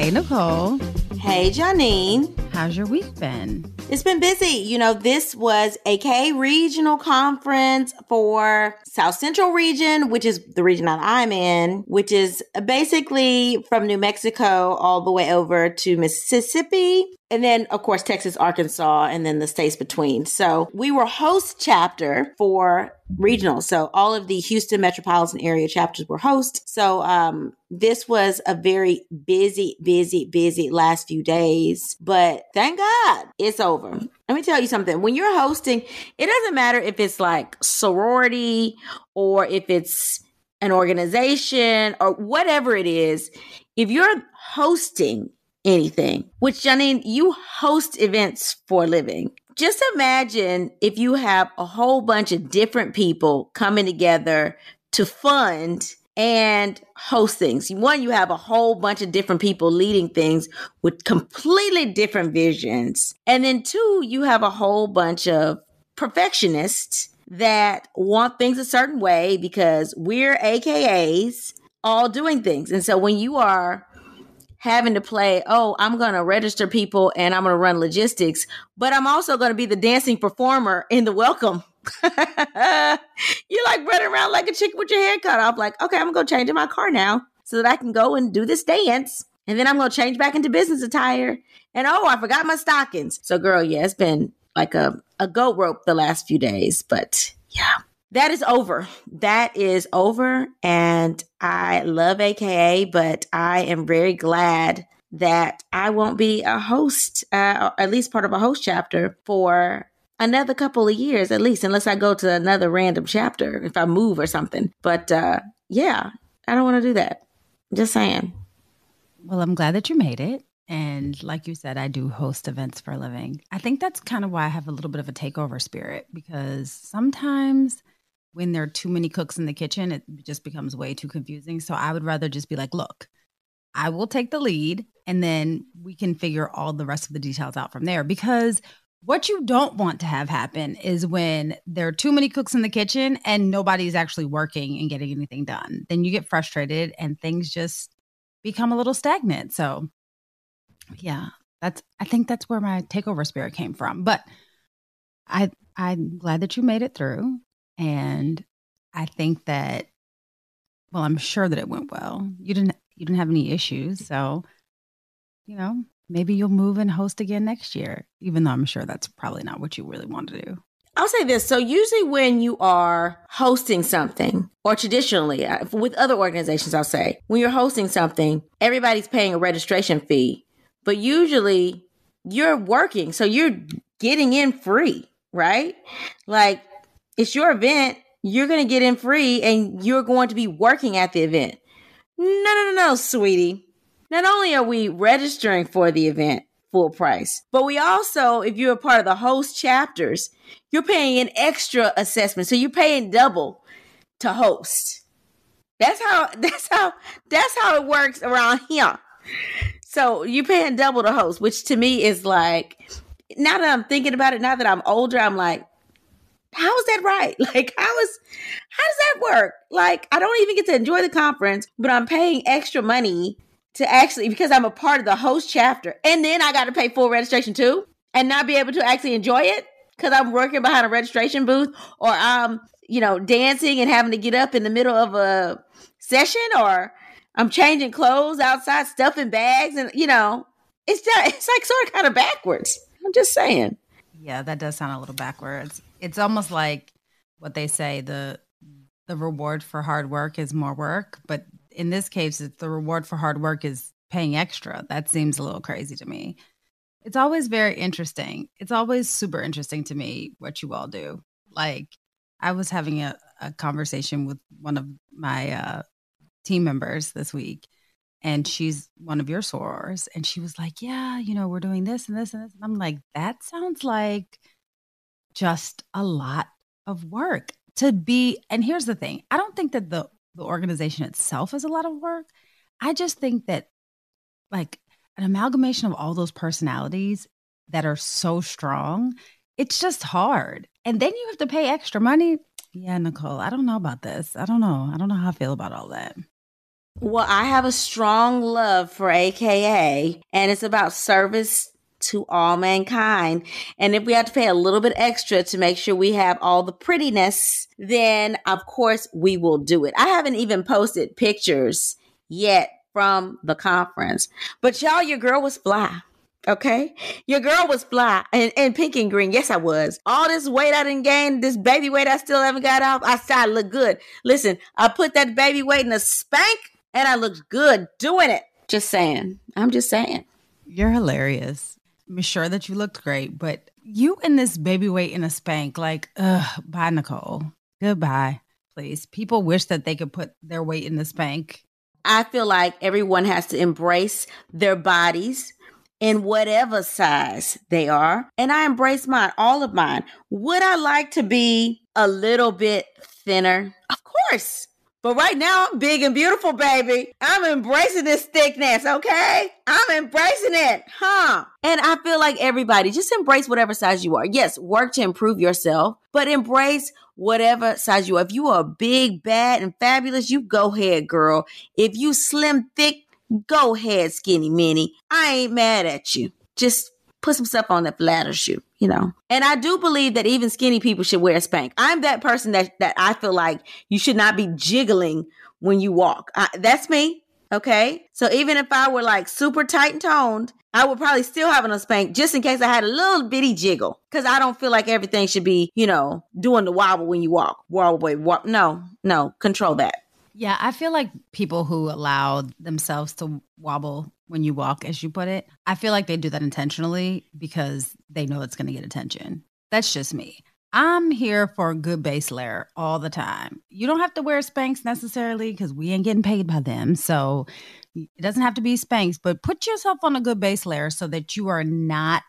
Hey, Nicole. Hey, Janine. How's your week been? It's been busy. You know, this was AK Regional Conference for South Central Region, which is the region that I'm in, which is basically from New Mexico all the way over to Mississippi. And then, of course, Texas, Arkansas, and then the states between. So we were host chapter for regional. So all of the Houston metropolitan area chapters were host. So um, this was a very busy, busy, busy last few days. But thank God it's over. Let me tell you something. When you're hosting, it doesn't matter if it's like sorority or if it's an organization or whatever it is. If you're hosting anything, which Janine, you host events for a living. Just imagine if you have a whole bunch of different people coming together to fund and host things. One, you have a whole bunch of different people leading things with completely different visions. And then two, you have a whole bunch of perfectionists that want things a certain way because we're AKAs all doing things. And so when you are having to play, oh, I'm going to register people and I'm going to run logistics, but I'm also going to be the dancing performer in the welcome. You're like running around like a chicken with your hair cut off. Like, okay, I'm going to go change in my car now so that I can go and do this dance. And then I'm going to change back into business attire. And oh, I forgot my stockings. So, girl, yeah, it's been like a, a goat rope the last few days, but yeah that is over. That is over. And I love AKA, but I am very glad that I won't be a host, uh, at least part of a host chapter for another couple of years, at least, unless I go to another random chapter if I move or something. But uh, yeah, I don't want to do that. Just saying. Well, I'm glad that you made it. And like you said, I do host events for a living. I think that's kind of why I have a little bit of a takeover spirit because sometimes when there are too many cooks in the kitchen, it just becomes way too confusing. So I would rather just be like, look, I will take the lead and then we can figure all the rest of the details out from there. Because what you don't want to have happen is when there are too many cooks in the kitchen and nobody's actually working and getting anything done. Then you get frustrated and things just become a little stagnant. So, yeah, that's I think that's where my takeover spirit came from. But I I'm glad that you made it through. And I think that, well, I'm sure that it went well. You didn't, you didn't have any issues. So, you know, maybe you'll move and host again next year, even though I'm sure that's probably not what you really want to do. I'll say this. So, usually when you are hosting something, or traditionally uh, with other organizations, I'll say, when you're hosting something, everybody's paying a registration fee, but usually you're working. So, you're getting in free, right? Like, it's your event. You're going to get in free and you're going to be working at the event. No, no, no, no, sweetie. Not only are we registering for the event full price, but we also, if you're a part of the host chapters, you're paying an extra assessment. So you're paying double to host. That's how, that's how, that's how it works around here. So you're paying double the host, which to me is like, now that I'm thinking about it, now that I'm older, I'm like, how is that right? Like, how is, how does that work? Like, I don't even get to enjoy the conference, but I'm paying extra money to actually, because I'm a part of the host chapter. And then I got to pay full registration too and not be able to actually enjoy it because I'm working behind a registration booth or I'm, you know, dancing and having to get up in the middle of a session or I'm changing clothes outside, stuffing bags, and you know, it's just it's like sort of kind of backwards. I'm just saying. Yeah, that does sound a little backwards. It's almost like what they say the the reward for hard work is more work, but in this case, it's the reward for hard work is paying extra. That seems a little crazy to me. It's always very interesting. It's always super interesting to me what you all do. Like I was having a, a conversation with one of my uh, team members this week and she's one of your sorors and she was like yeah you know we're doing this and this and this and i'm like that sounds like just a lot of work to be and here's the thing i don't think that the the organization itself is a lot of work. I just think that like an amalgamation of all those personalities that are so strong it's just hard. And then you have to pay extra money. Yeah nicole i don't know about this. I don't know. I don't know how i feel about all that. Well, I have a strong love for AKA, and it's about service to all mankind. And if we have to pay a little bit extra to make sure we have all the prettiness, then of course we will do it. I haven't even posted pictures yet from the conference, but y'all, your girl was fly. Okay. Your girl was fly and, and pink and green. Yes, I was. All this weight I didn't gain, this baby weight I still haven't got off. I started look good. Listen, I put that baby weight in a spank and I looked good doing it. Just saying. I'm just saying. You're hilarious. Sure that you looked great, but you and this baby weight in a spank, like, ugh, bye, Nicole. Goodbye, please. People wish that they could put their weight in the spank. I feel like everyone has to embrace their bodies in whatever size they are. And I embrace mine, all of mine. Would I like to be a little bit thinner? Of course. But right now, I'm big and beautiful, baby. I'm embracing this thickness, okay? I'm embracing it, huh? And I feel like everybody just embrace whatever size you are. Yes, work to improve yourself, but embrace whatever size you are. If you are big, bad, and fabulous, you go ahead, girl. If you slim, thick, go ahead, skinny mini. I ain't mad at you. Just put some stuff on that flatters you, you know. And I do believe that even skinny people should wear a spank. I'm that person that that I feel like you should not be jiggling when you walk. I, that's me. Okay. So even if I were like super tight and toned, I would probably still have on a spank just in case I had a little bitty jiggle. Cause I don't feel like everything should be, you know, doing the wobble when you walk. Wobble, wobble. No, no, control that. Yeah, I feel like people who allow themselves to wobble when you walk, as you put it, I feel like they do that intentionally because they know it's going to get attention. That's just me. I'm here for a good base layer all the time. You don't have to wear Spanx necessarily because we ain't getting paid by them. So it doesn't have to be Spanx, but put yourself on a good base layer so that you are not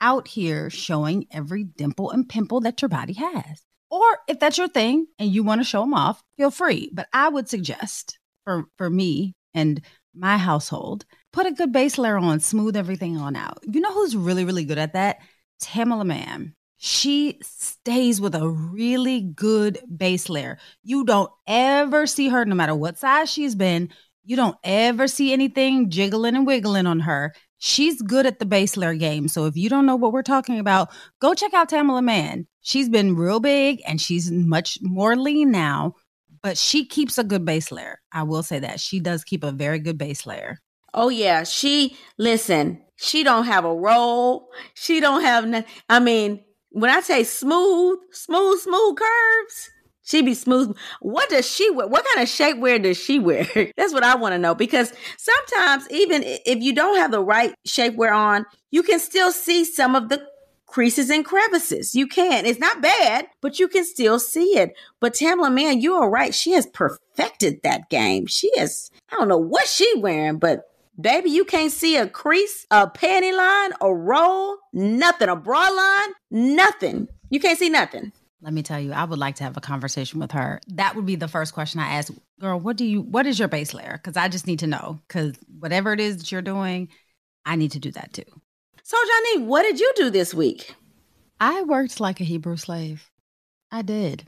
out here showing every dimple and pimple that your body has. Or if that's your thing and you want to show them off, feel free. But I would suggest for, for me and my household put a good base layer on, smooth everything on out. You know who's really, really good at that? Tamela Mann. She stays with a really good base layer. You don't ever see her, no matter what size she's been, you don't ever see anything jiggling and wiggling on her. She's good at the base layer game. So if you don't know what we're talking about, go check out Tamela Mann. She's been real big and she's much more lean now, but she keeps a good base layer. I will say that. She does keep a very good base layer. Oh yeah, she listen. She don't have a roll. She don't have. No, I mean, when I say smooth, smooth, smooth curves, she be smooth. What does she wear? What kind of shapewear does she wear? That's what I want to know because sometimes even if you don't have the right shapewear on, you can still see some of the creases and crevices. You can. It's not bad, but you can still see it. But Tamela Mann, you are right. She has perfected that game. She is. I don't know what she wearing, but Baby, you can't see a crease, a panty line, a roll, nothing, a bra line, nothing. You can't see nothing. Let me tell you, I would like to have a conversation with her. That would be the first question I ask. Girl, what do you what is your base layer? Because I just need to know. Because whatever it is that you're doing, I need to do that too. So, Janine, what did you do this week? I worked like a Hebrew slave. I did.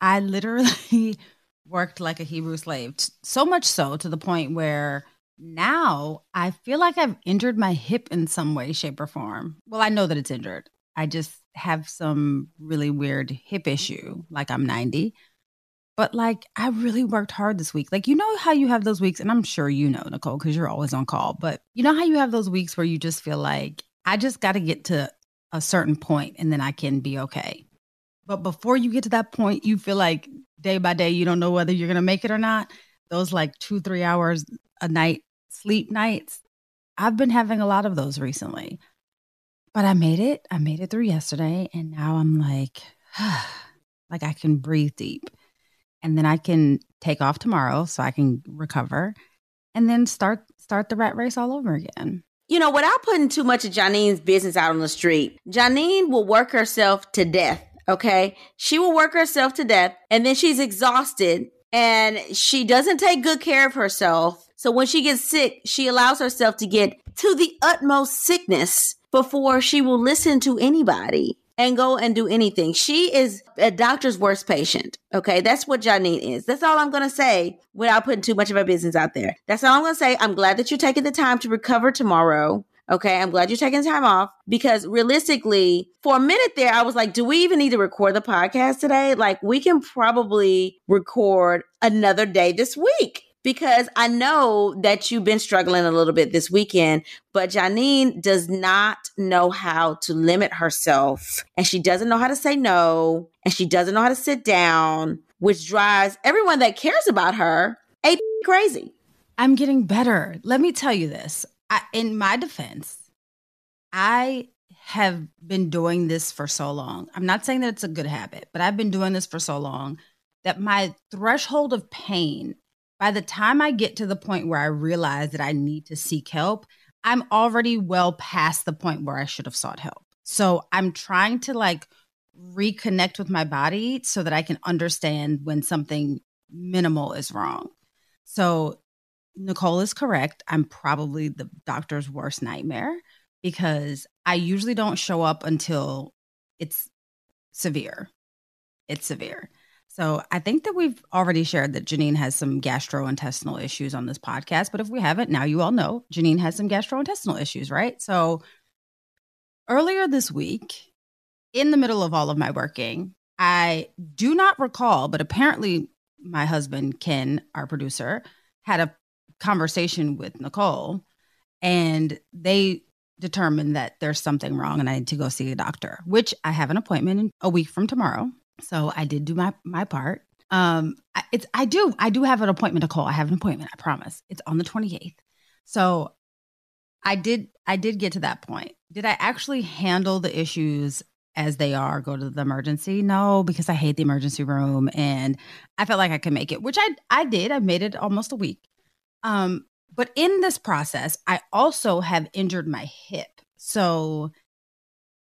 I literally worked like a Hebrew slave. So much so to the point where now I feel like I've injured my hip in some way, shape, or form. Well, I know that it's injured. I just have some really weird hip issue, like I'm 90. But like, I really worked hard this week. Like, you know how you have those weeks, and I'm sure you know, Nicole, because you're always on call, but you know how you have those weeks where you just feel like, I just got to get to a certain point and then I can be okay. But before you get to that point, you feel like day by day, you don't know whether you're going to make it or not. Those like two, three hours a night sleep nights, I've been having a lot of those recently. But I made it. I made it through yesterday. And now I'm like, like I can breathe deep. And then I can take off tomorrow so I can recover and then start start the rat race all over again. You know, without putting too much of Janine's business out on the street, Janine will work herself to death. Okay. She will work herself to death and then she's exhausted and she doesn't take good care of herself. So when she gets sick, she allows herself to get to the utmost sickness before she will listen to anybody and go and do anything. She is a doctor's worst patient. Okay. That's what Janine is. That's all I'm going to say without putting too much of my business out there. That's all I'm going to say. I'm glad that you're taking the time to recover tomorrow. Okay. I'm glad you're taking time off because realistically, for a minute there, I was like, do we even need to record the podcast today? Like, we can probably record another day this week because I know that you've been struggling a little bit this weekend, but Janine does not know how to limit herself and she doesn't know how to say no and she doesn't know how to sit down, which drives everyone that cares about her a crazy. I'm getting better. Let me tell you this. I, in my defense, I have been doing this for so long. I'm not saying that it's a good habit, but I've been doing this for so long that my threshold of pain by the time I get to the point where I realize that I need to seek help, I'm already well past the point where I should have sought help. So I'm trying to like reconnect with my body so that I can understand when something minimal is wrong. So Nicole is correct. I'm probably the doctor's worst nightmare because I usually don't show up until it's severe. It's severe. So I think that we've already shared that Janine has some gastrointestinal issues on this podcast. But if we haven't, now you all know Janine has some gastrointestinal issues, right? So earlier this week, in the middle of all of my working, I do not recall, but apparently my husband, Ken, our producer, had a conversation with Nicole and they determined that there's something wrong and I need to go see a doctor, which I have an appointment in a week from tomorrow. So I did do my my part. Um, it's I do I do have an appointment to call. I have an appointment. I promise. It's on the twenty eighth. So I did I did get to that point. Did I actually handle the issues as they are? Go to the emergency? No, because I hate the emergency room, and I felt like I could make it, which I I did. I made it almost a week. Um, but in this process, I also have injured my hip. So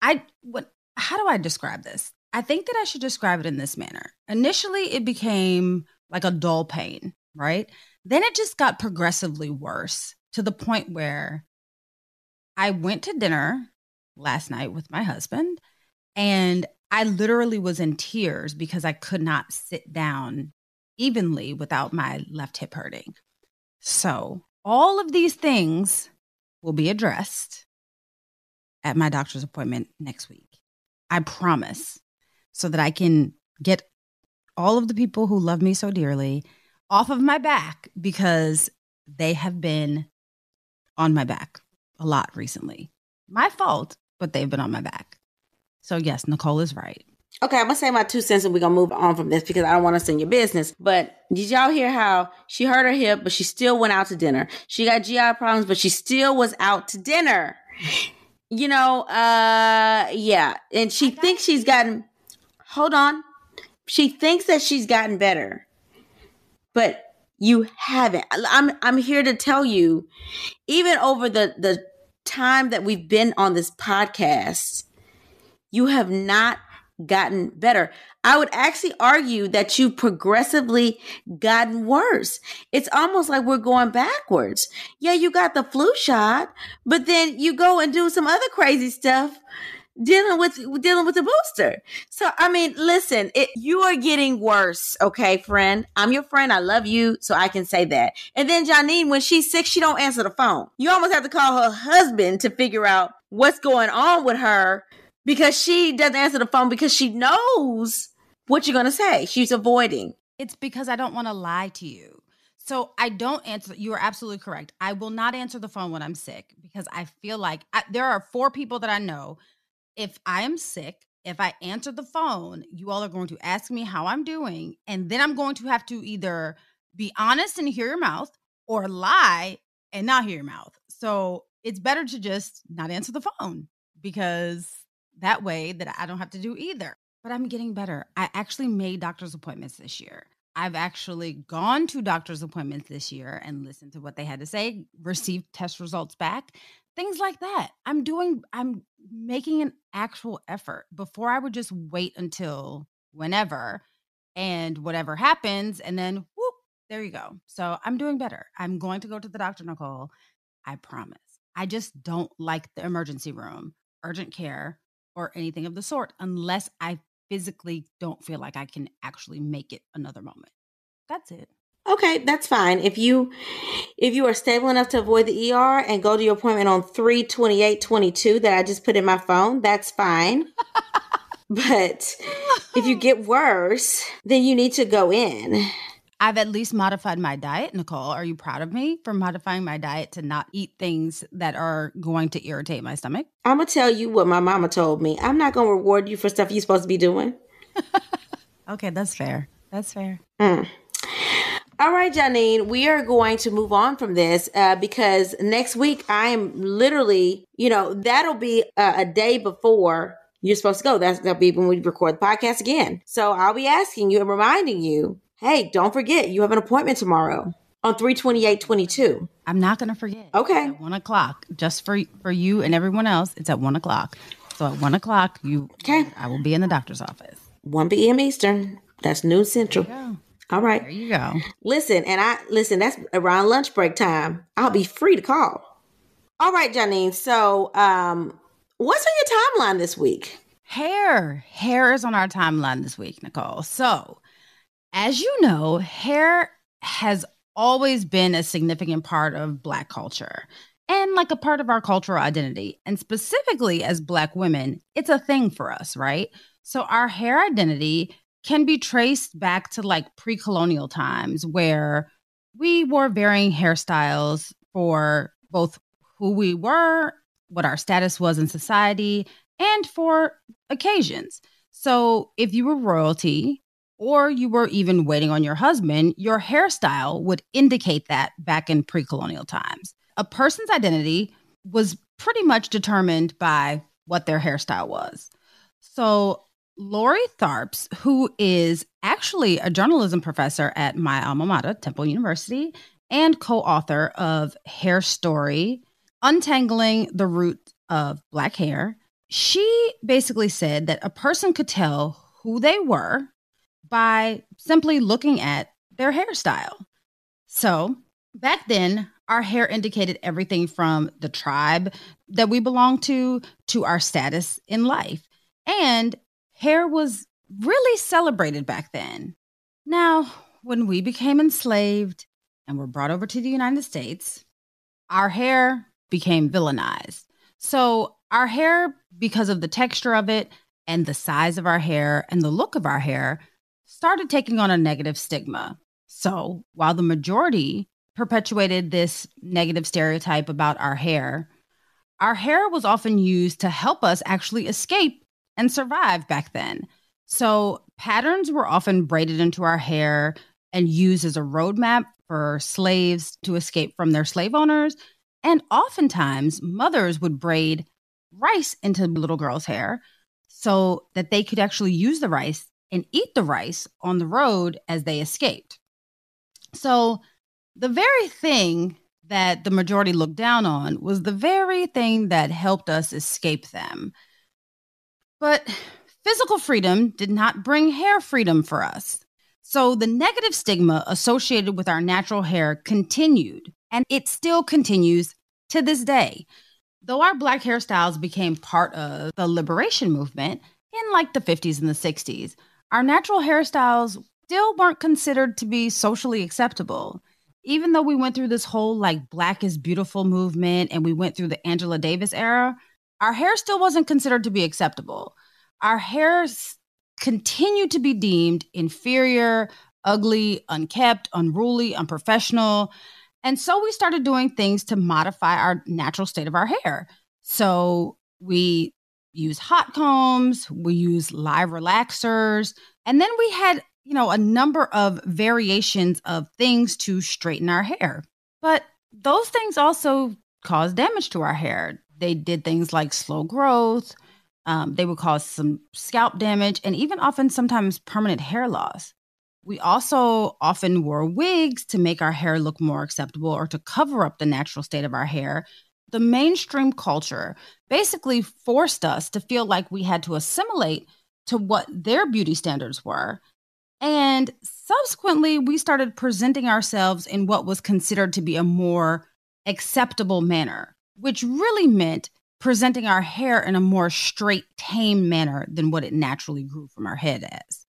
I what how do I describe this? I think that I should describe it in this manner. Initially, it became like a dull pain, right? Then it just got progressively worse to the point where I went to dinner last night with my husband and I literally was in tears because I could not sit down evenly without my left hip hurting. So, all of these things will be addressed at my doctor's appointment next week. I promise so that I can get all of the people who love me so dearly off of my back because they have been on my back a lot recently. My fault, but they've been on my back. So, yes, Nicole is right. Okay, I'm gonna say my two cents and we're gonna move on from this because I don't wanna send your business. But did y'all hear how she hurt her hip, but she still went out to dinner? She got GI problems, but she still was out to dinner. You know, uh yeah. And she thinks she's gotten hold on. She thinks that she's gotten better, but you haven't. I'm I'm here to tell you, even over the the time that we've been on this podcast, you have not gotten better. I would actually argue that you've progressively gotten worse. It's almost like we're going backwards. Yeah, you got the flu shot, but then you go and do some other crazy stuff dealing with dealing with the booster. So I mean, listen, it, you are getting worse, okay, friend. I'm your friend. I love you, so I can say that. And then Janine, when she's sick, she don't answer the phone. You almost have to call her husband to figure out what's going on with her because she doesn't answer the phone because she knows what you're gonna say. She's avoiding. It's because I don't want to lie to you. So I don't answer. You are absolutely correct. I will not answer the phone when I'm sick because I feel like I, there are four people that I know if I am sick, if I answer the phone, you all are going to ask me how I'm doing. And then I'm going to have to either be honest and hear your mouth or lie and not hear your mouth. So it's better to just not answer the phone because that way that I don't have to do either. But I'm getting better. I actually made doctor's appointments this year. I've actually gone to doctor's appointments this year and listened to what they had to say, received test results back, things like that. I'm doing, I'm making an actual effort before I would just wait until whenever and whatever happens. And then whoop, there you go. So I'm doing better. I'm going to go to the doctor, Nicole. I promise. I just don't like the emergency room, urgent care, or anything of the sort unless I physically don't feel like I can actually make it another moment. That's it. Okay, that's fine. If you if you are stable enough to avoid the ER and go to your appointment on 32822 that I just put in my phone, that's fine. but if you get worse, then you need to go in. I've at least modified my diet, Nicole. Are you proud of me for modifying my diet to not eat things that are going to irritate my stomach? I'm going to tell you what my mama told me. I'm not going to reward you for stuff you're supposed to be doing. okay, that's fair. That's fair. Mm. All right, Janine, we are going to move on from this uh, because next week I am literally, you know, that'll be a, a day before you're supposed to go. That's that'll be when we record the podcast again. So I'll be asking you and reminding you, hey, don't forget you have an appointment tomorrow on 32822. I'm not gonna forget. Okay. At one o'clock. Just for for you and everyone else, it's at one o'clock. So at one o'clock, you okay. I will be in the doctor's office. 1 p.m. Eastern. That's noon central. All right. There you go. Listen, and I listen, that's around lunch break time. I'll be free to call. All right, Janine. So, um, what's on your timeline this week? Hair. Hair is on our timeline this week, Nicole. So, as you know, hair has always been a significant part of Black culture and like a part of our cultural identity. And specifically as Black women, it's a thing for us, right? So, our hair identity can be traced back to like pre colonial times where we wore varying hairstyles for both who we were, what our status was in society, and for occasions. So if you were royalty, or you were even waiting on your husband, your hairstyle would indicate that back in pre colonial times. A person's identity was pretty much determined by what their hairstyle was. So, Lori Tharps, who is actually a journalism professor at my alma mater, Temple University, and co author of Hair Story Untangling the Root of Black Hair, she basically said that a person could tell who they were by simply looking at their hairstyle. So back then, our hair indicated everything from the tribe that we belonged to to our status in life. And hair was really celebrated back then. Now, when we became enslaved and were brought over to the United States, our hair became villainized. So, our hair, because of the texture of it and the size of our hair and the look of our hair, started taking on a negative stigma. So, while the majority perpetuated this negative stereotype about our hair, our hair was often used to help us actually escape and survive back then. So, patterns were often braided into our hair and used as a roadmap for slaves to escape from their slave owners. And oftentimes, mothers would braid rice into little girls' hair so that they could actually use the rice and eat the rice on the road as they escaped. So, the very thing that the majority looked down on was the very thing that helped us escape them. But physical freedom did not bring hair freedom for us. So the negative stigma associated with our natural hair continued, and it still continues to this day. Though our black hairstyles became part of the liberation movement in like the 50s and the 60s, our natural hairstyles still weren't considered to be socially acceptable. Even though we went through this whole like black is beautiful movement and we went through the Angela Davis era, our hair still wasn't considered to be acceptable. Our hairs continued to be deemed inferior, ugly, unkept, unruly, unprofessional. And so we started doing things to modify our natural state of our hair. So we use hot combs, we use lye relaxers, and then we had, you know, a number of variations of things to straighten our hair. But those things also cause damage to our hair. They did things like slow growth, um, they would cause some scalp damage and even often sometimes permanent hair loss. We also often wore wigs to make our hair look more acceptable or to cover up the natural state of our hair. The mainstream culture basically forced us to feel like we had to assimilate to what their beauty standards were. And subsequently, we started presenting ourselves in what was considered to be a more acceptable manner, which really meant presenting our hair in a more straight, tame manner than what it naturally grew from our head as.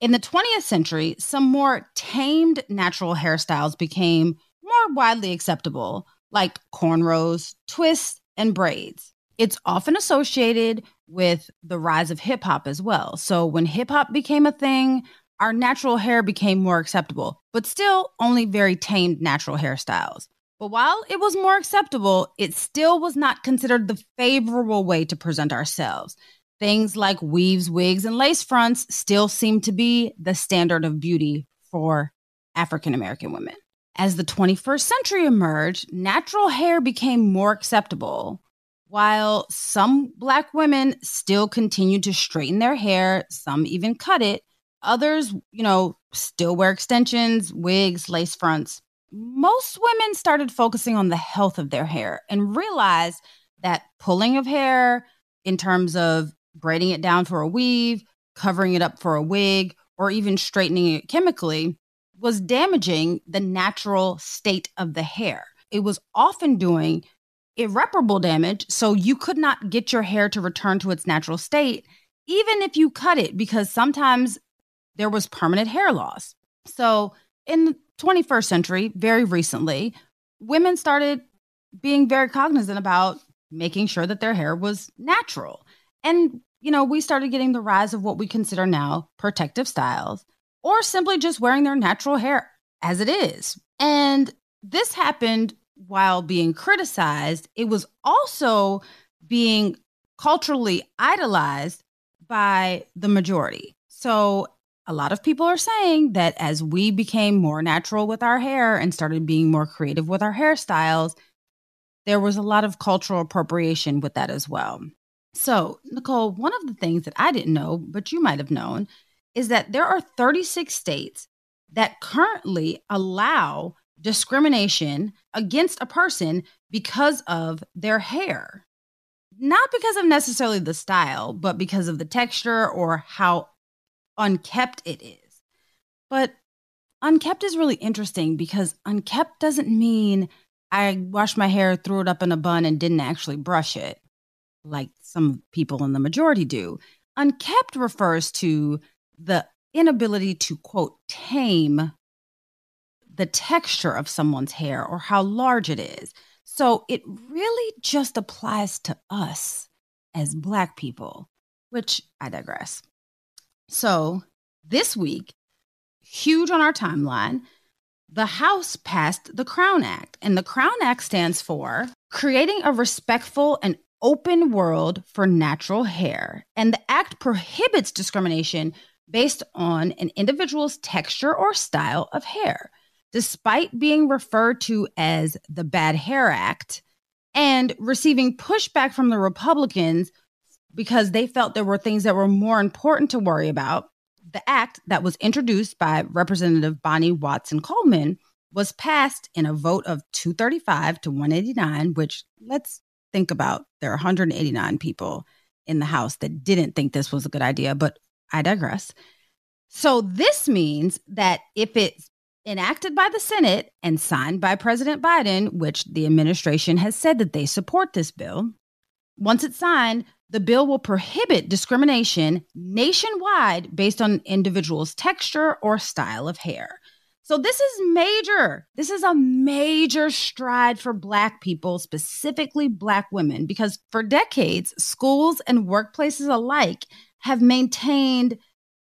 In the 20th century, some more tamed natural hairstyles became more widely acceptable, like cornrows, twists, and braids. It's often associated with the rise of hip hop as well. So when hip hop became a thing, our natural hair became more acceptable, but still only very tamed natural hairstyles. But while it was more acceptable, it still was not considered the favorable way to present ourselves. Things like weaves, wigs, and lace fronts still seemed to be the standard of beauty for African American women. As the 21st century emerged, natural hair became more acceptable. While some Black women still continued to straighten their hair, some even cut it, others, you know, still wear extensions, wigs, lace fronts most women started focusing on the health of their hair and realized that pulling of hair in terms of braiding it down for a weave, covering it up for a wig, or even straightening it chemically was damaging the natural state of the hair. It was often doing irreparable damage, so you could not get your hair to return to its natural state, even if you cut it, because sometimes there was permanent hair loss. So, in 21st century, very recently, women started being very cognizant about making sure that their hair was natural. And, you know, we started getting the rise of what we consider now protective styles or simply just wearing their natural hair as it is. And this happened while being criticized. It was also being culturally idolized by the majority. So a lot of people are saying that as we became more natural with our hair and started being more creative with our hairstyles, there was a lot of cultural appropriation with that as well. So, Nicole, one of the things that I didn't know, but you might have known, is that there are 36 states that currently allow discrimination against a person because of their hair. Not because of necessarily the style, but because of the texture or how unkept it is. But unkept is really interesting because unkept doesn't mean I washed my hair, threw it up in a bun, and didn't actually brush it, like some people in the majority do. Unkept refers to the inability to, quote, tame the texture of someone's hair or how large it is. So it really just applies to us as Black people, which I digress. So this week, huge on our timeline, the House passed the Crown Act. And the Crown Act stands for creating a respectful and open world for natural hair. And the act prohibits discrimination based on an individual's texture or style of hair. Despite being referred to as the Bad Hair Act and receiving pushback from the Republicans because they felt there were things that were more important to worry about. The act that was introduced by Representative Bonnie Watson Coleman was passed in a vote of 235 to 189, which let's think about there are 189 people in the House that didn't think this was a good idea, but I digress. So this means that if it's enacted by the Senate and signed by President Biden, which the administration has said that they support this bill, once it's signed, the bill will prohibit discrimination nationwide based on individuals' texture or style of hair. So this is major. This is a major stride for Black people, specifically Black women, because for decades, schools and workplaces alike have maintained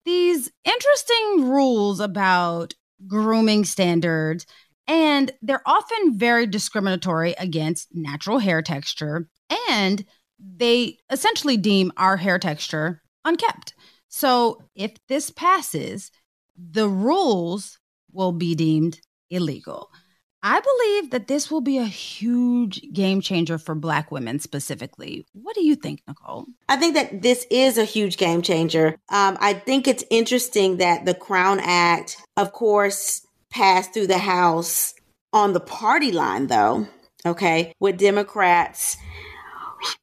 these interesting rules about grooming standards, and they're often very discriminatory against natural hair texture, and they essentially deem our hair texture unkept. So if this passes, the rules will be deemed illegal. I believe that this will be a huge game changer for Black women specifically. What do you think, Nicole? I think that this is a huge game changer. Um, I think it's interesting that the Crown Act, of course, passed through the House on the party line, though, okay, with Democrats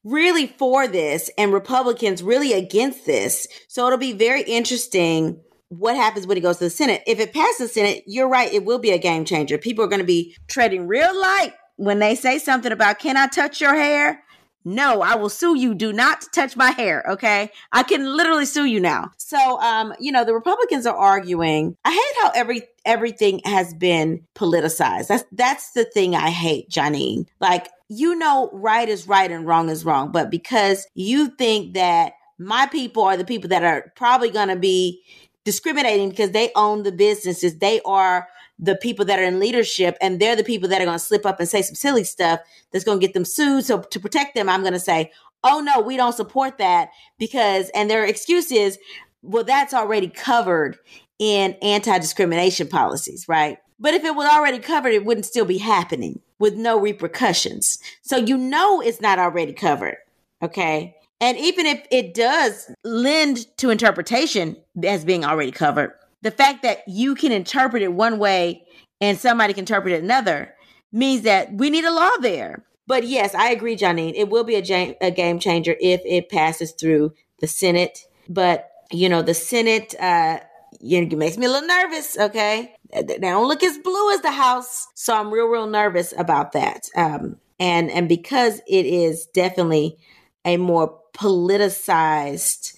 really for this and Republicans really against this. So it'll be very interesting what happens when it goes to the Senate. If it passes the Senate, you're right, it will be a game changer. People are going to be treading real light when they say something about, can I touch your hair? No, I will sue you. Do not touch my hair. Okay. I can literally sue you now. So, um, you know, the Republicans are arguing. I hate how every, everything has been politicized. That's, that's the thing I hate, Janine. Like, you know, right is right and wrong is wrong. But because you think that my people are the people that are probably going to be discriminating because they own the businesses. They are the people that are in leadership and they're the people that are going to slip up and say some silly stuff that's going to get them sued. So to protect them, I'm going to say, oh no, we don't support that because, and their excuse is, well, that's already covered in anti-discrimination policies, right? But if it was already covered, it wouldn't still be happening with no repercussions. So you know it's not already covered. Okay. And even if it does lend to interpretation as being already covered, the fact that you can interpret it one way and somebody can interpret it another means that we need a law there. But yes, I agree, Janine. It will be a, a game changer if it passes through the Senate. But, you know, the Senate, uh, it makes me a little nervous, okay? They don't look as blue as the House. So I'm real, real nervous about that. Um, and, and because it is definitely a more politicized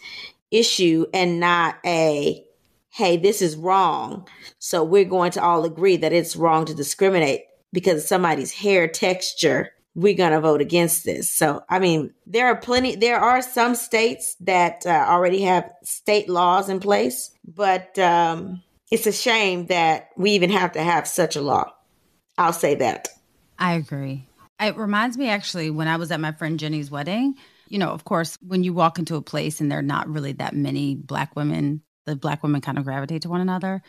issue and not a hey this is wrong so we're going to all agree that it's wrong to discriminate because of somebody's hair texture we're going to vote against this so i mean there are plenty there are some states that uh, already have state laws in place but um, it's a shame that we even have to have such a law i'll say that i agree it reminds me actually when i was at my friend jenny's wedding you know, of course, when you walk into a place and there are not really that many black women, the black women kind of gravitate to one another.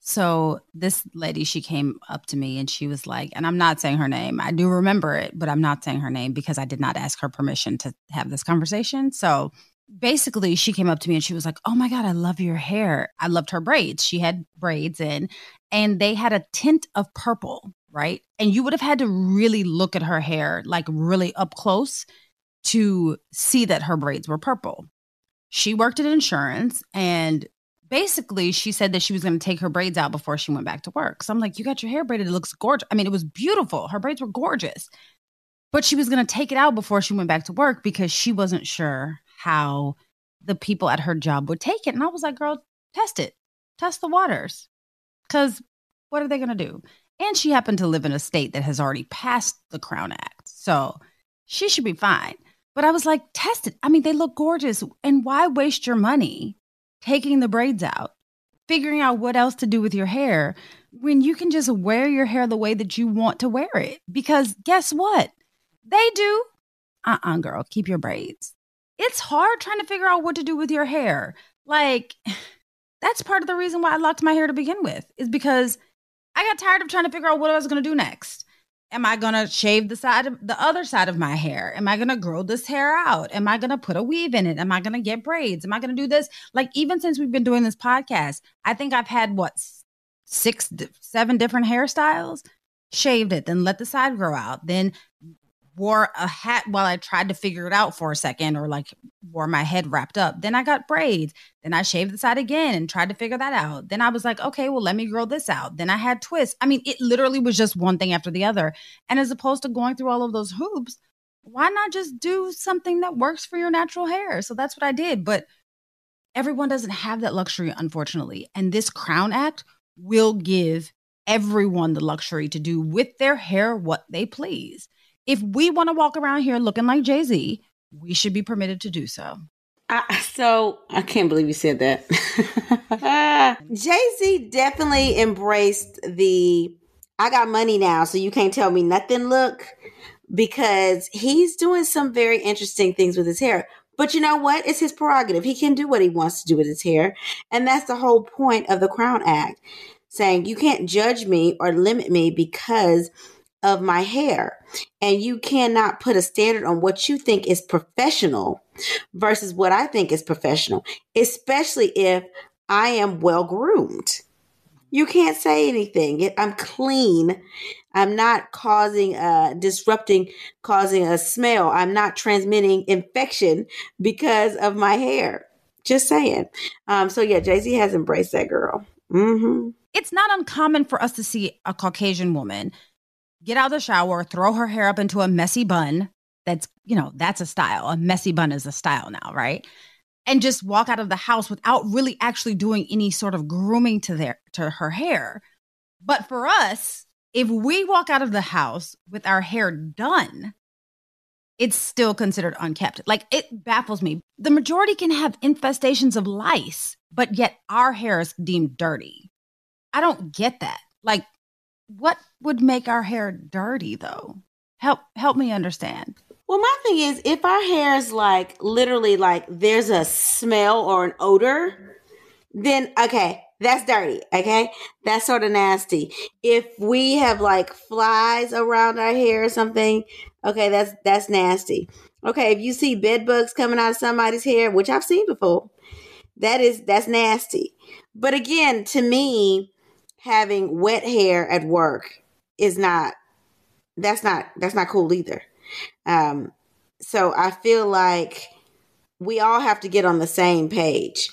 So this lady, she came up to me and she was like, and I'm not saying her name. I do remember it, but I'm not saying her name because I did not ask her permission to have this conversation. So basically, she came up to me and she was like, Oh my God, I love your hair. I loved her braids. She had braids in and they had a tint of purple, right? And you would have had to really look at her hair, like really up close to see that her braids were purple. She worked in insurance and basically she said that she was going to take her braids out before she went back to work. So I'm like, you got your hair braided. It looks gorgeous. I mean, it was beautiful. Her braids were gorgeous. But she was going to take it out before she went back to work because she wasn't sure how the people at her job would take it. And I was like, girl, test it. Test the waters. Because what are they going to do? And she happened to live in a state that has already passed the Crown Act. So she should be fine. But I was like, test it. I mean, they look gorgeous. And why waste your money taking the braids out, figuring out what else to do with your hair when you can just wear your hair the way that you want to wear it? Because guess what? They do. Uh uh-uh, uh girl, keep your braids. It's hard trying to figure out what to do with your hair. Like, that's part of the reason why I locked my hair to begin with, is because I got tired of trying to figure out what I was going to do next. Am I going to shave the side of the other side of my hair? Am I going to grow this hair out? Am I going to put a weave in it? Am I going to get braids? Am I going to do this? Like, even since we've been doing this podcast, I think I've had what, six, seven different hairstyles, shaved it, then let the side grow out, then wore a hat while I tried to figure it out for a second or like wore my head wrapped up. Then I got braids. Then I shaved the side again and tried to figure that out. Then I was like, okay, well, let me grow this out. Then I had twists. I mean, it literally was just one thing after the other. And as opposed to going through all of those hoops, why not just do something that works for your natural hair? So that's what I did. But everyone doesn't have that luxury, unfortunately. And this Crown Act will give everyone the luxury to do with their hair what they please. If we want to walk around here looking like Jay Z, we should be permitted to do so. I, so I can't believe you said that. Jay Z definitely embraced the I got money now, so you can't tell me nothing look because he's doing some very interesting things with his hair. But you know what? It's his prerogative. He can do what he wants to do with his hair. And that's the whole point of the Crown Act saying you can't judge me or limit me because of my hair. And you cannot put a standard on what you think is professional versus what I think is professional, especially if I am well groomed. You can't say anything. I'm clean. I'm not causing, uh, disrupting, causing a smell. I'm not transmitting infection because of my hair. Just saying. Um, so yeah, Jay Z has embraced that girl. Mm-hmm. It's not uncommon for us to see a Caucasian woman get out of the shower, throw her hair up into a messy bun. That's, you know, that's a style. A messy bun is a style now, right? And just walk out of the house without really actually doing any sort of grooming to their to her hair. But for us, if we walk out of the house with our hair done, it's still considered unkept. Like it baffles me. The majority can have infestations of lice, but yet our hair is deemed dirty. I don't get that. Like what would make our hair dirty though? Help help me understand. Well, my thing is if our hair is like literally like there's a smell or an odor, then okay, that's dirty. Okay. That's sort of nasty. If we have like flies around our hair or something, okay, that's that's nasty. Okay, if you see bed bugs coming out of somebody's hair, which I've seen before, that is that's nasty. But again, to me, having wet hair at work is not that's not that's not cool either. Um, so I feel like we all have to get on the same page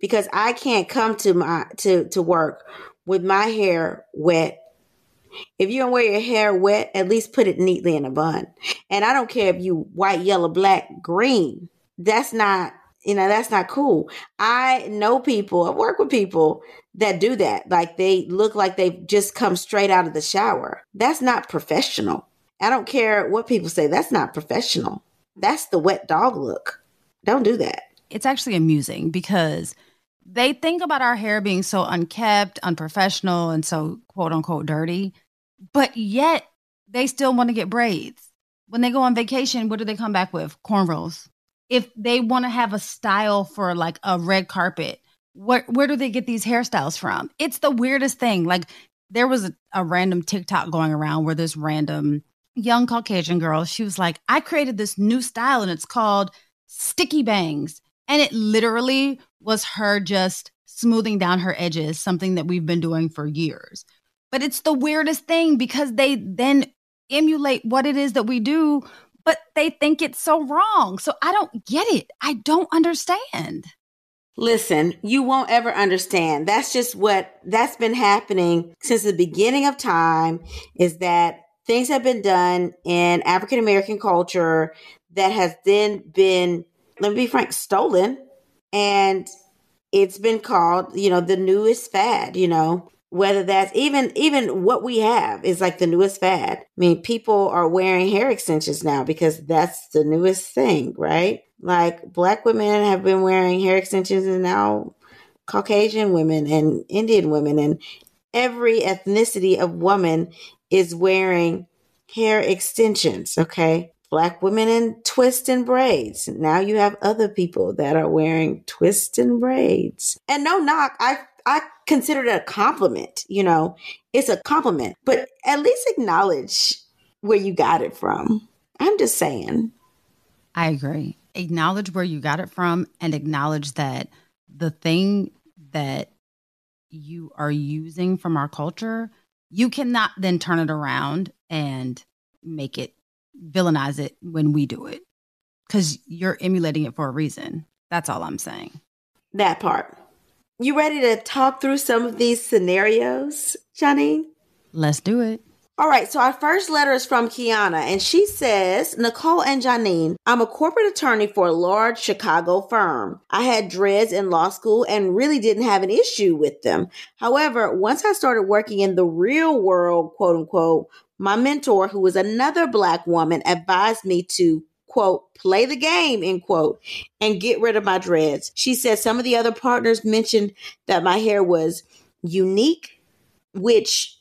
because I can't come to my to to work with my hair wet. If you don't wear your hair wet, at least put it neatly in a bun. And I don't care if you white, yellow, black, green. That's not you know that's not cool. I know people. I work with people that do that. Like they look like they've just come straight out of the shower. That's not professional. I don't care what people say. That's not professional. That's the wet dog look. Don't do that. It's actually amusing because they think about our hair being so unkept, unprofessional, and so quote unquote dirty, but yet they still want to get braids. When they go on vacation, what do they come back with? Cornrows. If they want to have a style for like a red carpet, where where do they get these hairstyles from? It's the weirdest thing. Like there was a, a random TikTok going around where this random young Caucasian girl, she was like, I created this new style and it's called sticky bangs. And it literally was her just smoothing down her edges, something that we've been doing for years. But it's the weirdest thing because they then emulate what it is that we do, but they think it's so wrong. So I don't get it. I don't understand. Listen, you won't ever understand. That's just what that's been happening since the beginning of time is that things have been done in African American culture that has then been, let me be frank, stolen. And it's been called, you know, the newest fad, you know, whether that's even even what we have is like the newest fad. I mean, people are wearing hair extensions now because that's the newest thing, right? Like black women have been wearing hair extensions and now Caucasian women and Indian women and every ethnicity of woman is wearing hair extensions, okay? Black women in twists and braids. Now you have other people that are wearing twists and braids. And no knock, I I consider it a compliment, you know. It's a compliment, but at least acknowledge where you got it from. I'm just saying. I agree acknowledge where you got it from and acknowledge that the thing that you are using from our culture, you cannot then turn it around and make it villainize it when we do it because you're emulating it for a reason. That's all I'm saying. That part. You ready to talk through some of these scenarios, Johnny? Let's do it. All right, so our first letter is from Kiana, and she says, Nicole and Janine, I'm a corporate attorney for a large Chicago firm. I had dreads in law school and really didn't have an issue with them. However, once I started working in the real world, quote unquote, my mentor, who was another black woman, advised me to quote, play the game, end quote, and get rid of my dreads. She said some of the other partners mentioned that my hair was unique, which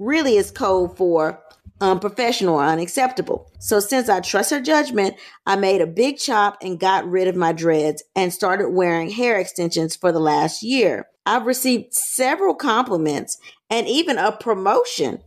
really is code for um, unprofessional or unacceptable. So since I trust her judgment, I made a big chop and got rid of my dreads and started wearing hair extensions for the last year. I've received several compliments and even a promotion,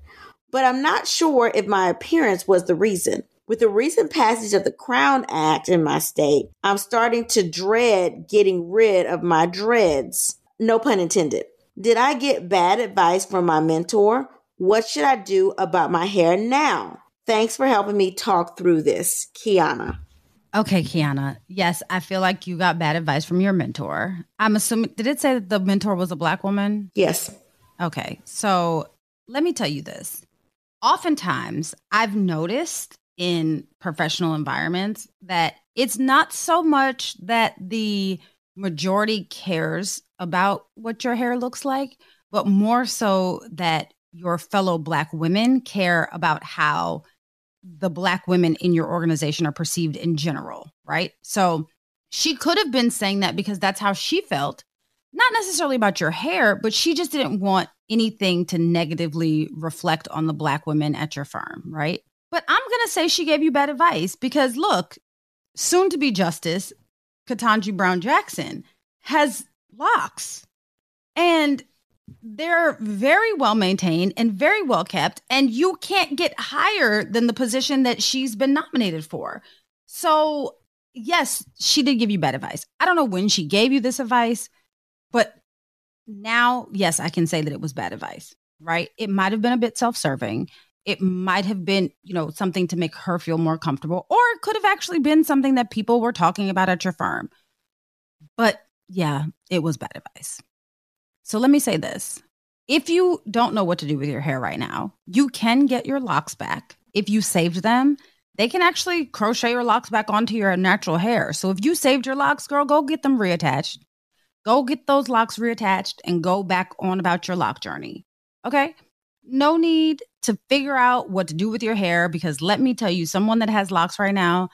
but I'm not sure if my appearance was the reason. With the recent passage of the Crown Act in my state, I'm starting to dread getting rid of my dreads. No pun intended. Did I get bad advice from my mentor? What should I do about my hair now? Thanks for helping me talk through this, Kiana. Okay, Kiana. Yes, I feel like you got bad advice from your mentor. I'm assuming, did it say that the mentor was a black woman? Yes. Okay, so let me tell you this. Oftentimes, I've noticed in professional environments that it's not so much that the majority cares about what your hair looks like, but more so that your fellow Black women care about how the Black women in your organization are perceived in general, right? So she could have been saying that because that's how she felt, not necessarily about your hair, but she just didn't want anything to negatively reflect on the Black women at your firm, right? But I'm going to say she gave you bad advice because look, soon to be Justice, Ketanji Brown Jackson has locks and they're very well maintained and very well kept. And you can't get higher than the position that she's been nominated for. So, yes, she did give you bad advice. I don't know when she gave you this advice, but now, yes, I can say that it was bad advice, right? It might have been a bit self serving it might have been, you know, something to make her feel more comfortable, or it could have actually been something that people were talking about at your firm. But yeah, it was bad advice. So let me say this if you don't know what to do with your hair right now, you can get your locks back. If you saved them, they can actually crochet your locks back onto your natural hair. So if you saved your locks, girl, go get them reattached. Go get those locks reattached and go back on about your lock journey. Okay? No need to figure out what to do with your hair because let me tell you, someone that has locks right now,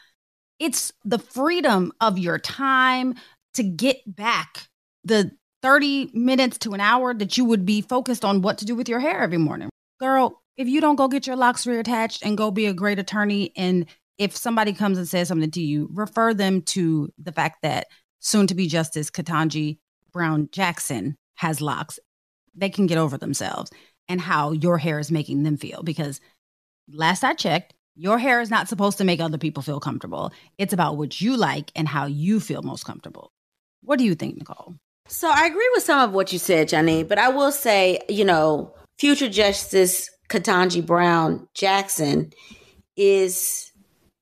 it's the freedom of your time to get back the 30 minutes to an hour that you would be focused on what to do with your hair every morning. Girl, if you don't go get your locks reattached and go be a great attorney, and if somebody comes and says something to you, refer them to the fact that soon to be Justice Ketanji Brown Jackson has locks. They can get over themselves and how your hair is making them feel. Because last I checked, your hair is not supposed to make other people feel comfortable. It's about what you like and how you feel most comfortable. What do you think, Nicole? So I agree with some of what you said, Jenny, but I will say, you know, future Justice Ketanji Brown Jackson is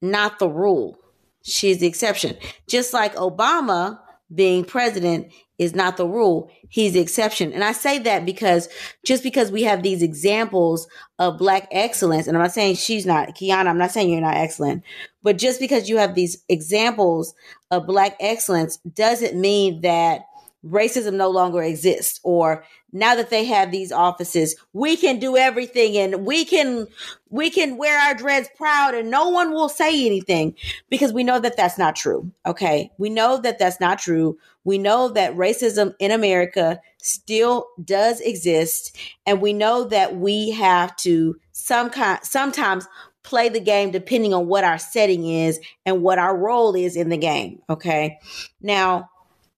not the rule. She's the exception. Just like Obama being president is not the rule. He's the exception. And I say that because just because we have these examples of black excellence, and I'm not saying she's not, Kiana, I'm not saying you're not excellent, but just because you have these examples of black excellence doesn't mean that racism no longer exists or now that they have these offices we can do everything and we can we can wear our dreads proud and no one will say anything because we know that that's not true okay? We know that that's not true. We know that racism in america still does exist and we know that we have to some kind sometimes play the game depending on what our setting is and what our role is in the game okay? Now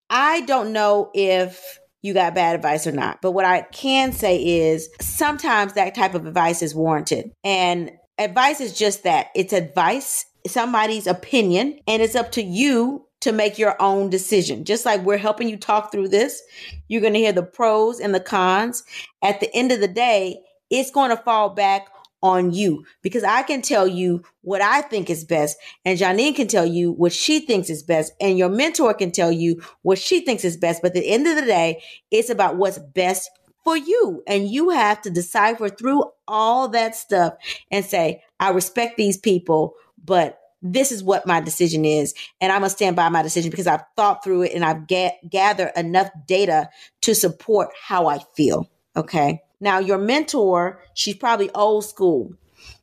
I don't know if you got bad advice or not, but what I can say is sometimes that type of advice is warranted. And advice is just that it's advice, somebody's opinion, and it's up to you to make your own decision. Just like we're helping you talk through this, you're going to hear the pros and the cons. At the end of the day, it's going to fall back on you because I can tell you what I think is best, and Janine can tell you what she thinks is best, and your mentor can tell you what she thinks is best. But at the end of the day, it's about what's best for you. And you have to decipher through all that stuff and say, I respect these people, but this is what my decision is. And I'm going to stand by my decision because I've thought through it and I've ga- gathered enough data to support how I feel. Okay. Now, your mentor, she's probably old school.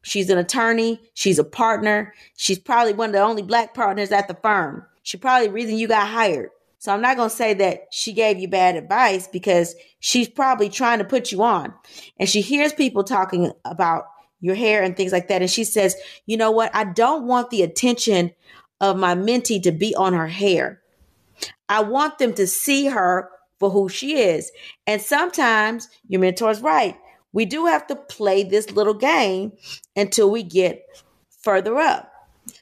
She's an attorney. She's a partner. She's probably one of the only black partners at the firm. She probably the reason you got hired. So I'm not going to say that she gave you bad advice because she's probably trying to put you on. And she hears people talking about your hair and things like that. And she says, you know what? I don't want the attention of my mentee to be on her hair. I want them to see her for who she is. And sometimes your mentor's right. We do have to play this little game until we get further up.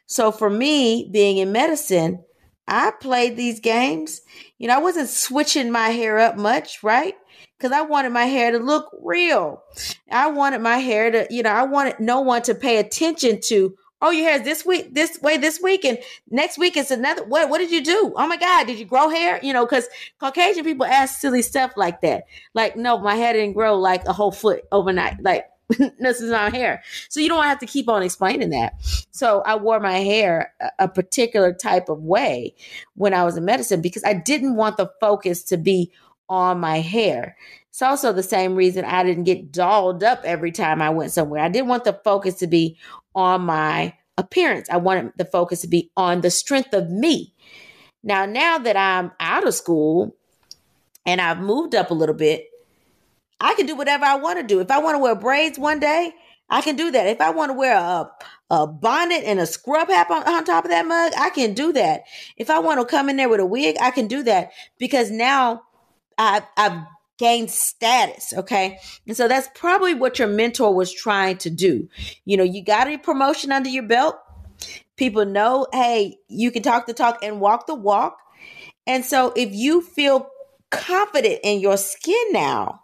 So for me, being in medicine, I played these games. You know, I wasn't switching my hair up much, right? Because I wanted my hair to look real. I wanted my hair to, you know, I wanted no one to pay attention to, oh, your hair is this week, this way this week, and next week it's another. What what did you do? Oh my God, did you grow hair? You know, because Caucasian people ask silly stuff like that. Like, no, my hair didn't grow like a whole foot overnight. Like, this is not hair. So you don't have to keep on explaining that. So I wore my hair a, a particular type of way when I was in medicine because I didn't want the focus to be on my hair. It's also the same reason I didn't get dolled up every time I went somewhere. I didn't want the focus to be on my appearance. I wanted the focus to be on the strength of me. Now, now that I'm out of school and I've moved up a little bit, I can do whatever I want to do. If I want to wear braids one day, I can do that. If I want to wear a, a bonnet and a scrub hat on, on top of that mug, I can do that. If I want to come in there with a wig, I can do that because now I've, I've gained status. Okay. And so that's probably what your mentor was trying to do. You know, you got a promotion under your belt. People know, hey, you can talk the talk and walk the walk. And so if you feel confident in your skin now,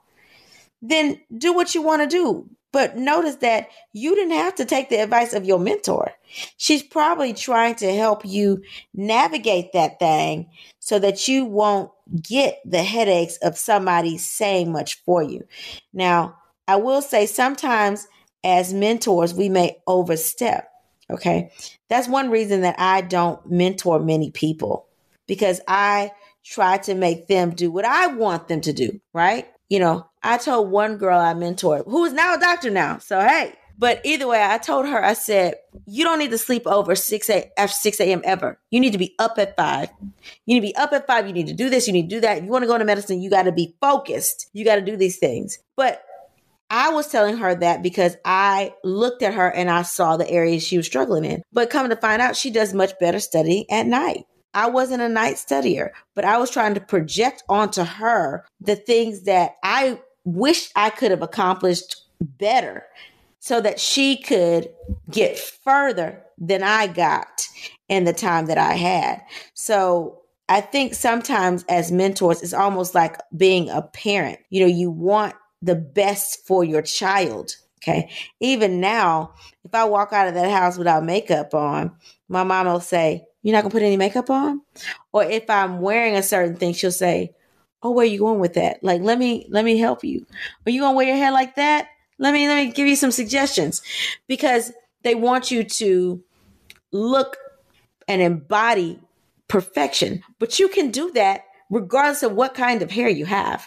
then do what you want to do. But notice that you didn't have to take the advice of your mentor. She's probably trying to help you navigate that thing so that you won't get the headaches of somebody saying much for you. Now, I will say sometimes as mentors, we may overstep. Okay. That's one reason that I don't mentor many people because I try to make them do what I want them to do. Right. You know, I told one girl I mentored who is now a doctor now. So, hey, but either way, I told her, I said, you don't need to sleep over 6 a, after 6 a.m. ever. You need to be up at 5. You need to be up at 5. You need to do this. You need to do that. If you want to go into medicine, you got to be focused. You got to do these things. But I was telling her that because I looked at her and I saw the areas she was struggling in. But coming to find out, she does much better studying at night. I wasn't a night studier, but I was trying to project onto her the things that I wished I could have accomplished better so that she could get further than I got in the time that I had. So I think sometimes as mentors, it's almost like being a parent. You know, you want the best for your child. Okay. Even now, if I walk out of that house without makeup on, my mom will say, You're not going to put any makeup on? Or if I'm wearing a certain thing, she'll say, Oh, where are you going with that? Like, let me, let me help you. Are you going to wear your hair like that? Let me, let me give you some suggestions because they want you to look and embody perfection. But you can do that regardless of what kind of hair you have.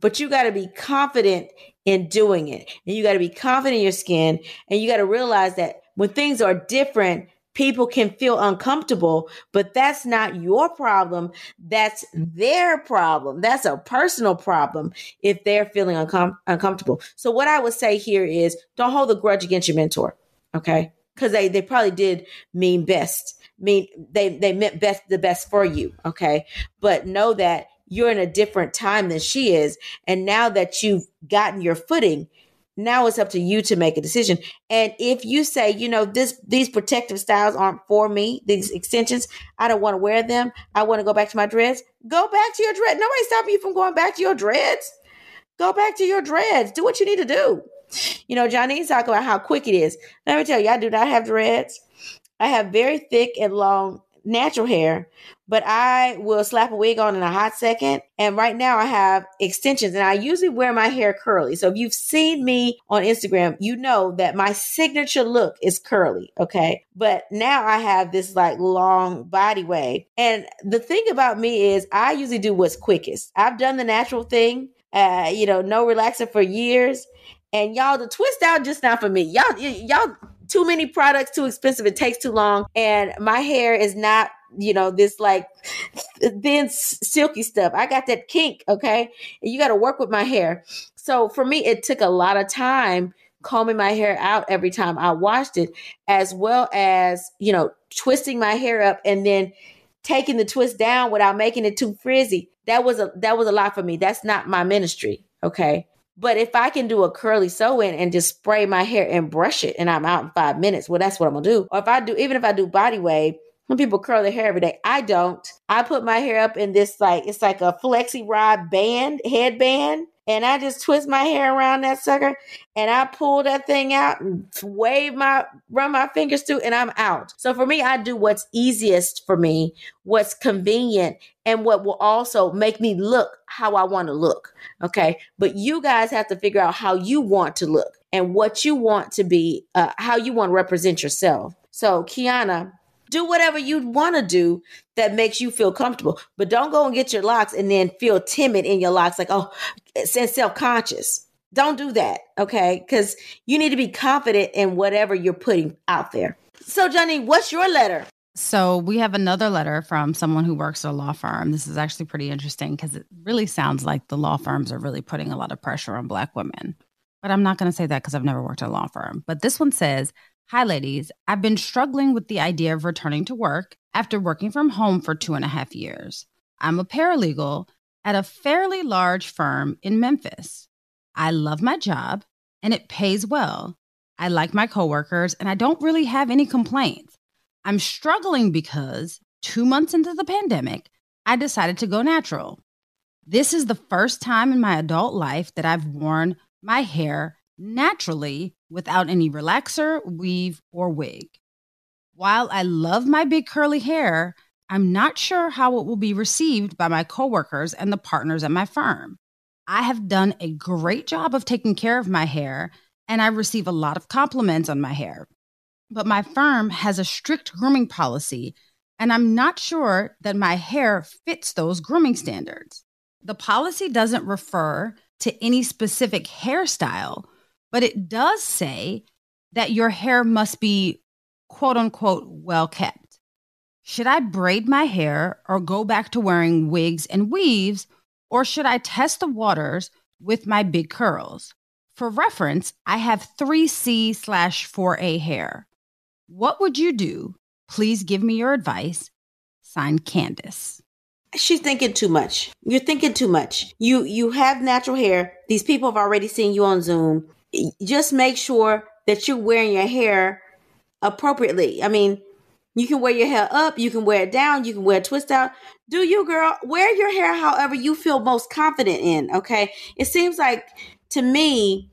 But you got to be confident in doing it. And you got to be confident in your skin. And you got to realize that when things are different, people can feel uncomfortable, but that's not your problem. That's their problem. That's a personal problem if they're feeling uncom- uncomfortable. So what I would say here is don't hold a grudge against your mentor. Okay. Cause they, they probably did mean best. Mean they, they meant best, the best for you. Okay. But know that you're in a different time than she is. And now that you've gotten your footing, now it's up to you to make a decision. And if you say, you know, this these protective styles aren't for me, these extensions, I don't want to wear them. I want to go back to my dreads. Go back to your dreads. Nobody's stopping you from going back to your dreads. Go back to your dreads. Do what you need to do. You know, Johnny's talking about how quick it is. Let me tell you, I do not have dreads. I have very thick and long natural hair, but I will slap a wig on in a hot second. And right now I have extensions and I usually wear my hair curly. So if you've seen me on Instagram, you know that my signature look is curly. Okay. But now I have this like long body wave. And the thing about me is I usually do what's quickest. I've done the natural thing, uh, you know, no relaxer for years. And y'all, the twist out just not for me. Y'all, y'all too many products, too expensive. It takes too long. And my hair is not, you know, this like thin silky stuff. I got that kink. Okay. And you got to work with my hair. So for me, it took a lot of time combing my hair out every time I washed it, as well as, you know, twisting my hair up and then taking the twist down without making it too frizzy. That was a that was a lot for me. That's not my ministry. Okay. But if I can do a curly sew in and just spray my hair and brush it and I'm out in five minutes, well, that's what I'm gonna do. Or if I do, even if I do body wave, when people curl their hair every day, I don't. I put my hair up in this like it's like a flexi rod band, headband, and I just twist my hair around that sucker and I pull that thing out and wave my run my fingers through and I'm out. So for me, I do what's easiest for me, what's convenient, and what will also make me look how I want to look. Okay. But you guys have to figure out how you want to look and what you want to be, uh, how you want to represent yourself. So, Kiana, do whatever you want to do that makes you feel comfortable, but don't go and get your locks and then feel timid in your locks, like, oh, and self conscious. Don't do that. Okay. Because you need to be confident in whatever you're putting out there. So, Johnny, what's your letter? So we have another letter from someone who works at a law firm. This is actually pretty interesting because it really sounds like the law firms are really putting a lot of pressure on Black women. But I'm not going to say that because I've never worked at a law firm. But this one says Hi, ladies. I've been struggling with the idea of returning to work after working from home for two and a half years. I'm a paralegal at a fairly large firm in Memphis. I love my job and it pays well. I like my coworkers and I don't really have any complaints. I'm struggling because two months into the pandemic, I decided to go natural. This is the first time in my adult life that I've worn my hair naturally without any relaxer, weave, or wig. While I love my big curly hair, I'm not sure how it will be received by my coworkers and the partners at my firm. I have done a great job of taking care of my hair, and I receive a lot of compliments on my hair but my firm has a strict grooming policy, and I'm not sure that my hair fits those grooming standards. The policy doesn't refer to any specific hairstyle, but it does say that your hair must be quote unquote well kept. Should I braid my hair or go back to wearing wigs and weaves, or should I test the waters with my big curls? For reference, I have 3C slash 4A hair. What would you do? Please give me your advice. Signed Candace. She's thinking too much. You're thinking too much. You you have natural hair. These people have already seen you on Zoom. Just make sure that you're wearing your hair appropriately. I mean, you can wear your hair up, you can wear it down, you can wear a twist out. Do you, girl? Wear your hair however you feel most confident in, okay? It seems like to me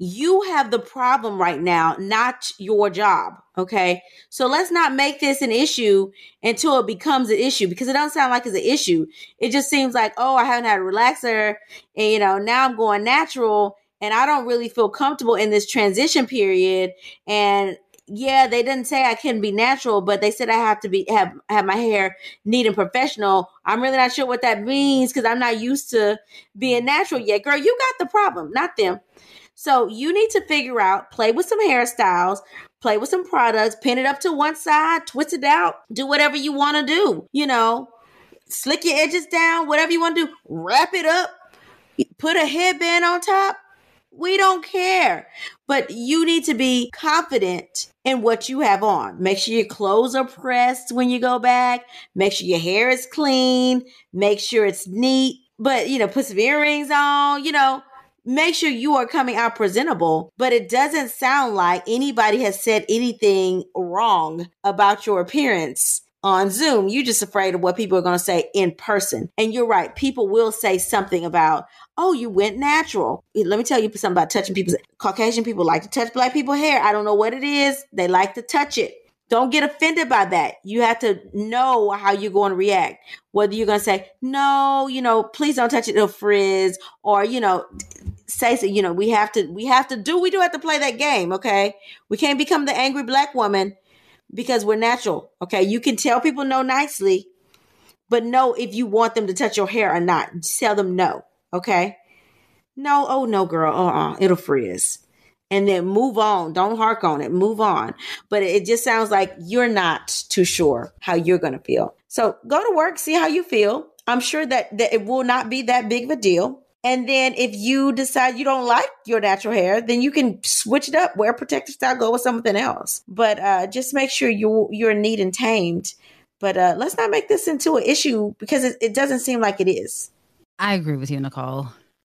you have the problem right now, not your job. Okay. So let's not make this an issue until it becomes an issue because it doesn't sound like it's an issue. It just seems like, oh, I haven't had a relaxer and, you know, now I'm going natural and I don't really feel comfortable in this transition period. And yeah, they didn't say I couldn't be natural, but they said I have to be have have my hair neat and professional. I'm really not sure what that means because I'm not used to being natural yet. Girl, you got the problem, not them. So you need to figure out, play with some hairstyles, play with some products, pin it up to one side, twist it out, do whatever you want to do. You know, slick your edges down, whatever you want to do, wrap it up, put a headband on top. We don't care. But you need to be confident in what you have on. Make sure your clothes are pressed when you go back. Make sure your hair is clean. Make sure it's neat. But, you know, put some earrings on, you know, make sure you are coming out presentable, but it doesn't sound like anybody has said anything wrong about your appearance. On Zoom. You're just afraid of what people are going to say in person. And you're right. People will say something about, oh, you went natural. Eh, let me tell you something about touching people's Caucasian people like to touch black people hair. I don't know what it is. They like to touch it. Don't get offended by that. You have to know how you're going to react. Whether you're going to say, no, you know, please don't touch it, it'll frizz, or, you know, say so, you know, we have to, we have to do, we do have to play that game, okay? We can't become the angry black woman because we're natural. Okay. You can tell people no nicely, but no if you want them to touch your hair or not. Tell them no. Okay. No, oh no, girl. Uh uh-uh, It'll frizz. And then move on. Don't hark on it. Move on. But it just sounds like you're not too sure how you're going to feel. So go to work, see how you feel. I'm sure that, that it will not be that big of a deal. And then if you decide you don't like your natural hair, then you can switch it up, wear protective style, go with something else. But uh, just make sure you you're neat and tamed. But uh, let's not make this into an issue because it, it doesn't seem like it is. I agree with you, Nicole.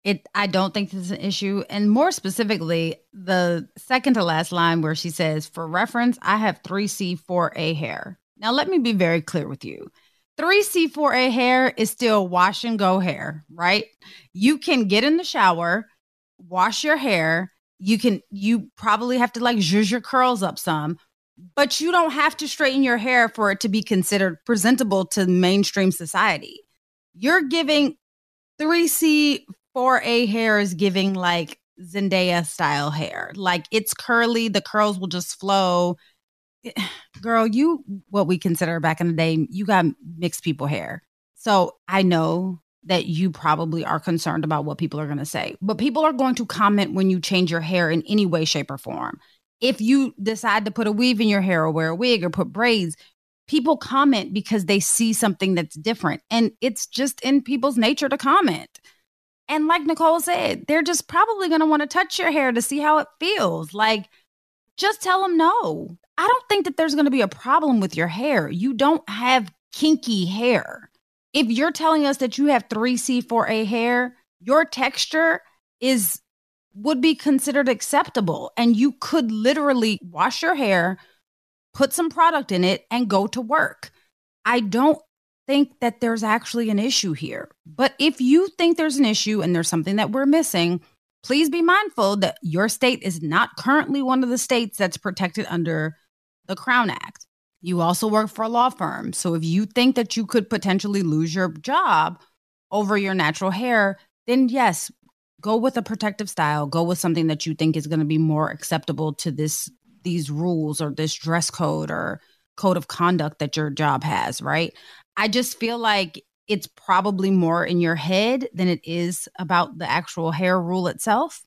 It I don't think this is an issue. And more specifically, the second to last line where she says, for reference, I have 3C4A hair. Now let me be very clear with you. 3C4A hair is still wash and go hair, right? You can get in the shower, wash your hair. You can, you probably have to like zhuzh your curls up some, but you don't have to straighten your hair for it to be considered presentable to mainstream society. You're giving 3C4A hair is giving like Zendaya style hair. Like it's curly, the curls will just flow girl, you what we consider back in the day, you got mixed people hair. So I know that you probably are concerned about what people are going to say, but people are going to comment when you change your hair in any way, shape, or form. If you decide to put a weave in your hair or wear a wig or put braids, people comment because they see something that's different. And it's just in people's nature to comment. And like Nicole said, they're just probably going to want to touch your hair to see how it feels. Like, just tell them no. I don't think that there's going to be a problem with your hair. You don't have kinky hair. If you're telling us that you have 3C4A hair, your texture is would be considered acceptable and you could literally wash your hair, put some product in it and go to work. I don't think that there's actually an issue here. But if you think there's an issue and there's something that we're missing, please be mindful that your state is not currently one of the states that's protected under the Crown Act. You also work for a law firm. So if you think that you could potentially lose your job over your natural hair, then yes, go with a protective style. Go with something that you think is going to be more acceptable to this these rules or this dress code or code of conduct that your job has, right? I just feel like it's probably more in your head than it is about the actual hair rule itself.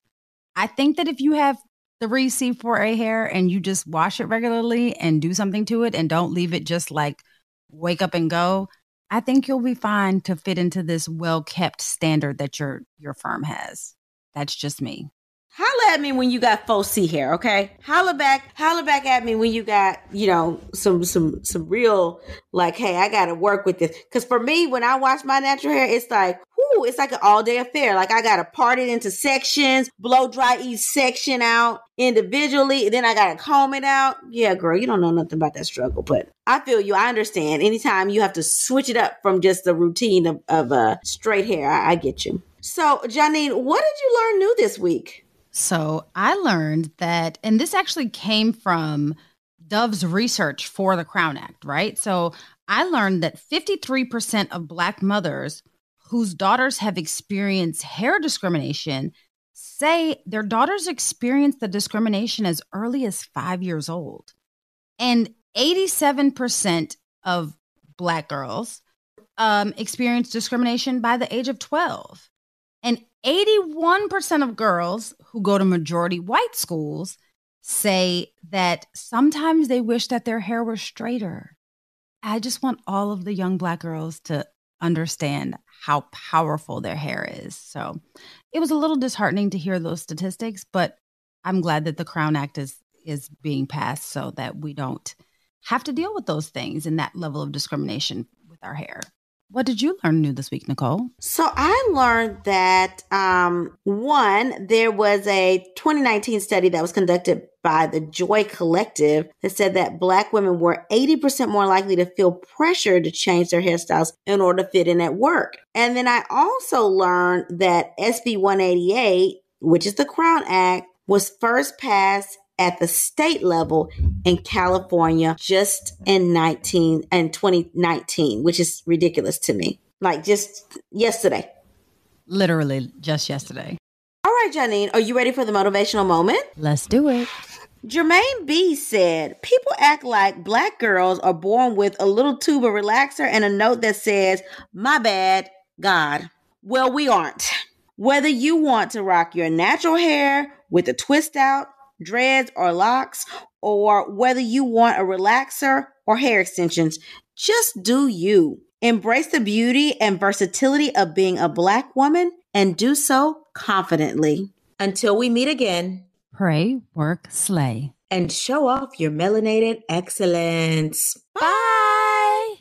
I think that if you have 3C4A hair and you just wash it regularly and do something to it and don't leave it just like wake up and go, I think you'll be fine to fit into this well kept standard that your your firm has. That's just me. Holla at me when you got 4C hair, okay? Holla back, holla back at me when you got, you know, some some some real like, hey, I gotta work with this. Cause for me, when I wash my natural hair, it's like, whoo, it's like an all day affair. Like I gotta part it into sections, blow dry each section out individually, then I gotta comb it out. Yeah, girl, you don't know nothing about that struggle, but I feel you. I understand. Anytime you have to switch it up from just the routine of, of uh, straight hair, I, I get you. So, Janine, what did you learn new this week? So I learned that, and this actually came from Dove's research for the Crown Act, right? So I learned that 53% of Black mothers whose daughters have experienced hair discrimination say their daughters experienced the discrimination as early as five years old. And 87% of Black girls um, experience discrimination by the age of 12. And 81% of girls who go to majority white schools say that sometimes they wish that their hair were straighter. I just want all of the young black girls to understand how powerful their hair is. So it was a little disheartening to hear those statistics, but I'm glad that the Crown Act is is being passed so that we don't have to deal with those things and that level of discrimination with our hair. What did you learn new this week, Nicole? So I learned that um, one, there was a 2019 study that was conducted by the Joy Collective that said that Black women were 80% more likely to feel pressure to change their hairstyles in order to fit in at work. And then I also learned that SB 188, which is the Crown Act, was first passed at the state level in California just in 19 and 2019, which is ridiculous to me. Like just yesterday. Literally just yesterday. All right, Janine, are you ready for the motivational moment? Let's do it. Jermaine B said, People act like black girls are born with a little tube of relaxer and a note that says, My bad, God. Well, we aren't. Whether you want to rock your natural hair with a twist out, dreads, or locks, or whether you want a relaxer or hair extensions, just do you. Embrace the beauty and versatility of being a Black woman and do so confidently. Until we meet again, pray, work, slay, and show off your melanated excellence. Bye.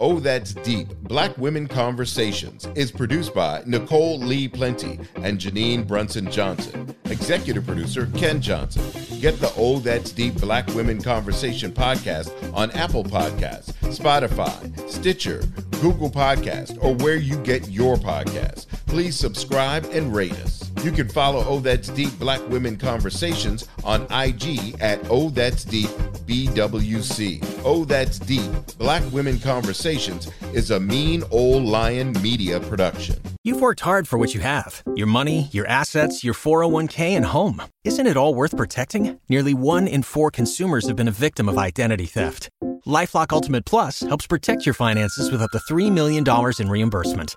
Oh, That's Deep Black Women Conversations is produced by Nicole Lee Plenty and Janine Brunson Johnson. Executive producer Ken Johnson. Get the Oh That's Deep Black Women Conversation podcast on Apple Podcasts, Spotify, Stitcher, Google Podcast, or where you get your podcasts. Please subscribe and rate us. You can follow Oh That's Deep Black Women Conversations on IG at Oh That's Deep BWC. Oh That's Deep Black Women Conversations is a mean old lion media production. You've worked hard for what you have your money, your assets, your 401k, and home. Isn't it all worth protecting? Nearly one in four consumers have been a victim of identity theft. Lifelock Ultimate Plus helps protect your finances with up to $3 million in reimbursement.